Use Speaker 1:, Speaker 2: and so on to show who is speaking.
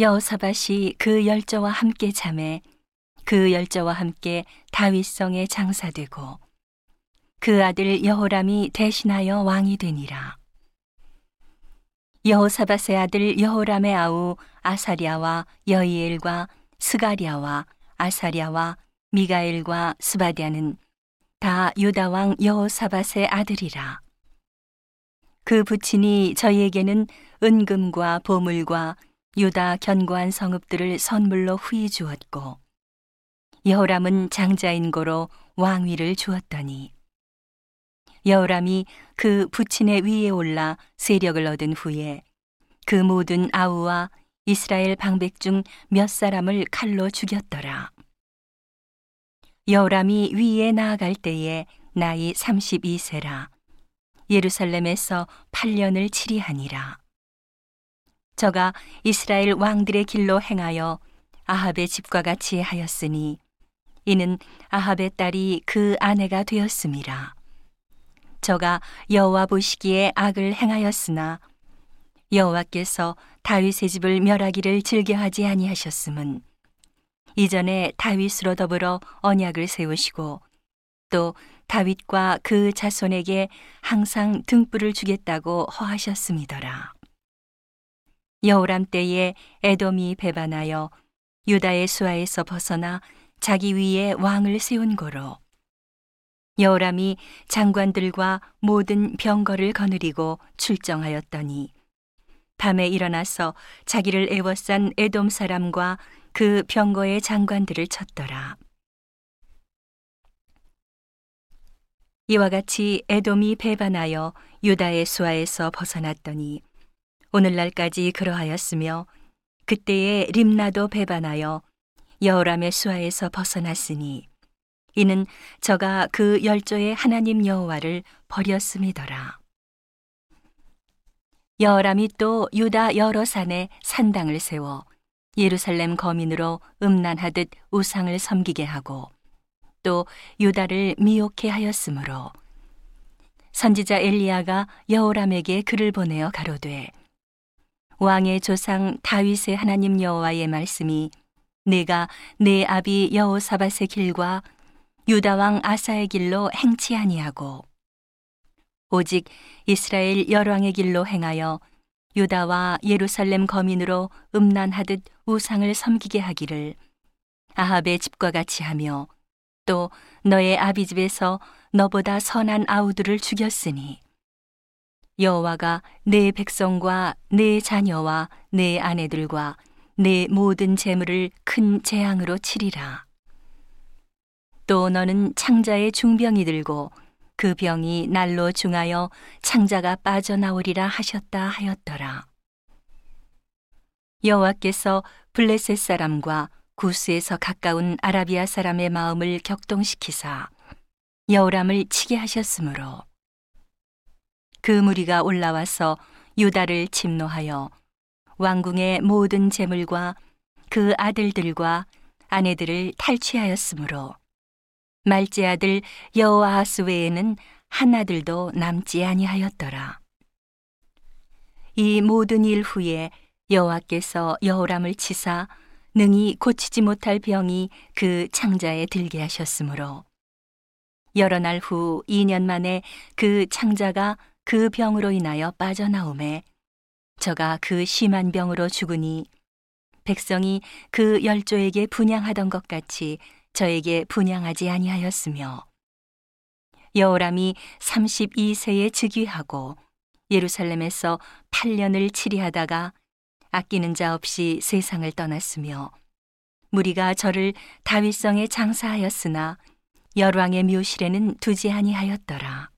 Speaker 1: 여호사밧이 그 열조와 함께 잠에 그 열조와 함께 다윗성에 장사되고 그 아들 여호람이 대신하여 왕이 되니라. 여호사밧의 아들 여호람의 아우 아사리아와 여이엘과 스가리아와 아사리아와 미가엘과 스바디아는 다 유다 왕 여호사밧의 아들이라. 그 부친이 저희에게는 은금과 보물과 유다 견고한 성읍들을 선물로 후히 주었고 여호람은 장자인 고로 왕위를 주었더니 여호람이 그 부친의 위에 올라 세력을 얻은 후에 그 모든 아우와 이스라엘 방백 중 몇 사람을 칼로 죽였더라. 여호람이 위에 나아갈 때에 나이 32세라. 예루살렘에서 8년을 치리하니라. 저가 이스라엘 왕들의 길로 행하여 아합의 집과 같이 하였으니 이는 아합의 딸이 그 아내가 되었음이라. 저가 여호와 보시기에 악을 행하였으나 여호와께서 다윗의 집을 멸하기를 즐겨하지 아니하셨음은 이전에 다윗으로 더불어 언약을 세우시고 또 다윗과 그 자손에게 항상 등불을 주겠다고 허하셨음이더라. 여호람 때에 에돔이 배반하여 유다의 수하에서 벗어나 자기 위에 왕을 세운 거로 여호람이 장관들과 모든 병거를 거느리고 출정하였더니 밤에 일어나서 자기를 애워싼 에돔 사람과 그 병거의 장관들을 쳤더라. 이와 같이 에돔이 배반하여 유다의 수하에서 벗어났더니 오늘날까지 그러하였으며 그때에 림나도 배반하여 여호람의 수하에서 벗어났으니 이는 저가 그 열조의 하나님 여호와를 버렸음이더라. 여호람이 또 유다 여러 산에 산당을 세워 예루살렘 거민으로 음란하듯 우상을 섬기게 하고 또 유다를 미혹해 하였으므로 선지자 엘리야가 여호람에게 글을 보내어 가로되 왕의 조상 다윗의 하나님 여호와의 말씀이 내가 내 아비 여호사밧의 길과 유다 왕 아사의 길로 행치 아니하고 오직 이스라엘 열왕의 길로 행하여 유다와 예루살렘 거민으로 음란하듯 우상을 섬기게 하기를 아합의 집과 같이 하며 또 너의 아비 집에서 너보다 선한 아우들을 죽였으니 여호와가 내 백성과 내 자녀와 내 아내들과 내 모든 재물을 큰 재앙으로 치리라. 또 너는 창자의 중병이 들고 그 병이 날로 중하여 창자가 빠져나오리라 하셨다 하였더라. 여호와께서 블레셋 사람과 구스에서 가까운 아라비아 사람의 마음을 격동시키사 여호람을 치게 하셨으므로 그 무리가 올라와서 유다를 침노하여 왕궁의 모든 재물과 그 아들들과 아내들을 탈취하였으므로 말제 아들 여호아하스 외에는 한 아들도 남지 아니하였더라. 이 모든 일 후에 여호와께서 여호람을 치사 능히 고치지 못할 병이 그 창자에 들게 하셨으므로 여러 날 후 2년 만에 그 창자가 그 병으로 인하여 빠져나오매 저가 그 심한 병으로 죽으니 백성이 그 열조에게 분양하던 것 같이 저에게 분양하지 아니하였으며 여호람이 32세에 즉위하고 예루살렘에서 8년을 치리하다가 아끼는 자 없이 세상을 떠났으며 무리가 저를 다윗성에 장사하였으나 열왕의 묘실에는 두지 아니하였더라.